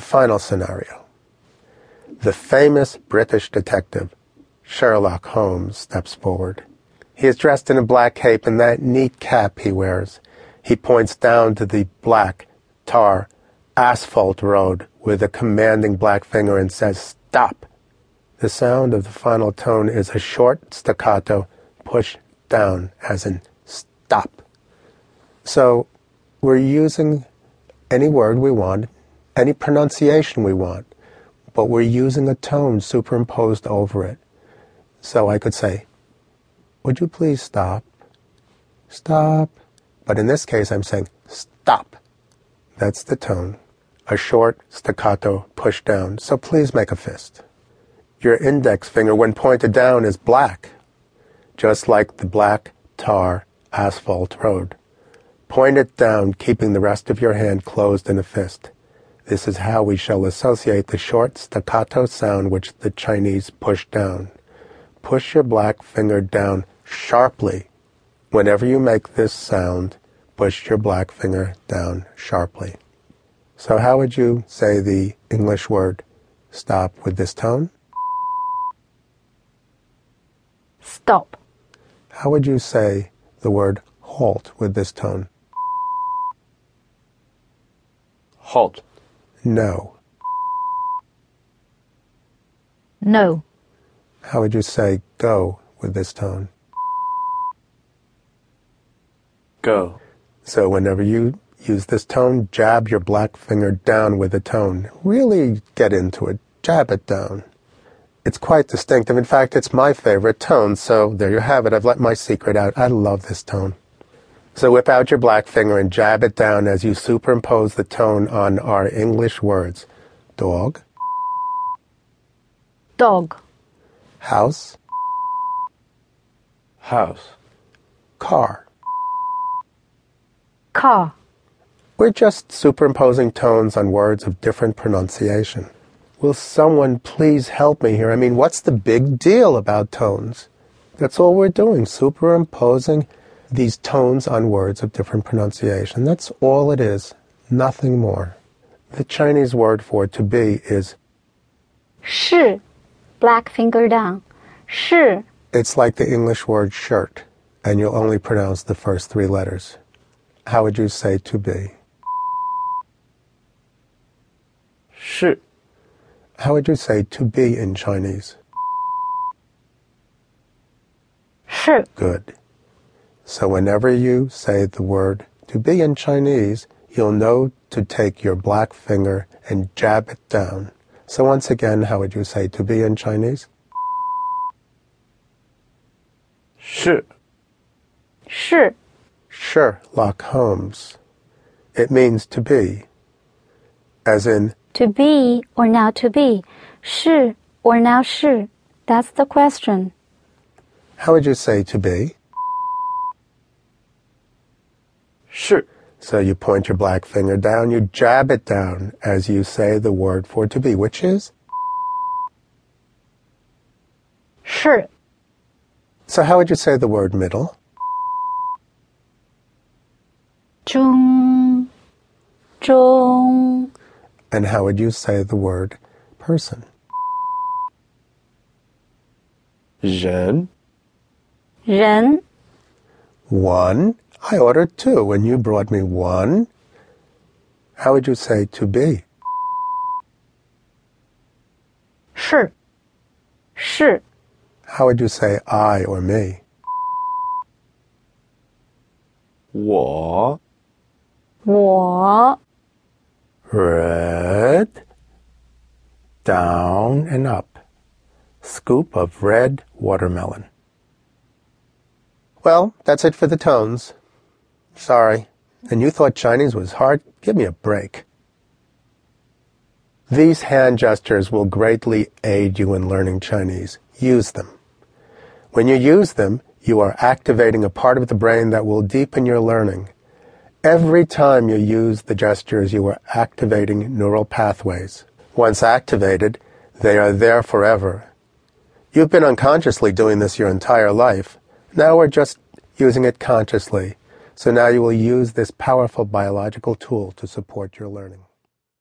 The final scenario. The famous British detective, Sherlock Holmes, steps forward. He is dressed in a black cape and that neat cap he wears. He points down to the black, tar, asphalt road with a commanding black finger and says, Stop! The sound of the final tone is a short staccato push down, as in stop. So we're using any word we want, any pronunciation we want, but we're using a tone superimposed over it. So I could say, Would you please stop? Stop. But in this case, I'm saying, Stop. That's the tone. A short staccato push down. So please make a fist. Your index finger, when pointed down, is black, just like the black tar asphalt road. Point it down, keeping the rest of your hand closed in a fist. This is how we shall associate the short staccato sound which the Chinese push down. Push your black finger down sharply. Whenever you make this sound, push your black finger down sharply. So how would you say the English word stop with this tone? Stop. How would you say the word halt with this tone? Halt. No. No. How would you say go with this tone? Go. So whenever you use this tone, jab your black finger down with the tone. Really get into it. Jab it down. It's quite distinctive. In fact, it's my favorite tone, so there you have it. I've let my secret out. I love this tone. So whip out your black finger and jab it down as you superimpose the tone on our English words. Dog, Dog. house, House. car. Car. We're just superimposing tones on words of different pronunciation. Will someone please help me here? I mean, what's the big deal about tones? That's all we're doing, superimposing these tones on words of different pronunciation. That's all it is, nothing more. The Chinese word for to be is 是. Black finger down. 是. it's like the English word shirt, and you'll only pronounce the first three letters. How would you say to be? 是. How would you say to be in Chinese? 是. Good. So whenever you say the word to be in Chinese, you'll know to take your black finger and jab it down. So once again, how would you say to be in Chinese? 是. 是. Sherlock Holmes. It means to be. As in, To be or now to be. 是 or now 是. That's the question. how would you say to be? 是. So you point your black finger down, you jab it down as you say the word for to be, which is? 是. So how would you say the word middle? 中中 And how would you say the word person? 人.人 One. I ordered two and you brought me one. How would you say to be? 是是 How would you say I or me? 我. 我 Red. Down and up. Scoop of red watermelon. Well, that's it for the tones. Sorry. And you thought Chinese was hard? Give me a break. These hand gestures will greatly aid you in learning Chinese. Use them. When you use them, you are activating a part of the brain that will deepen your learning. Every time you use the gestures, you are activating neural pathways. Once activated, they are there forever. You've been unconsciously doing this your entire life. Now we're just using it consciously. So now you will use this powerful biological tool to support your learning.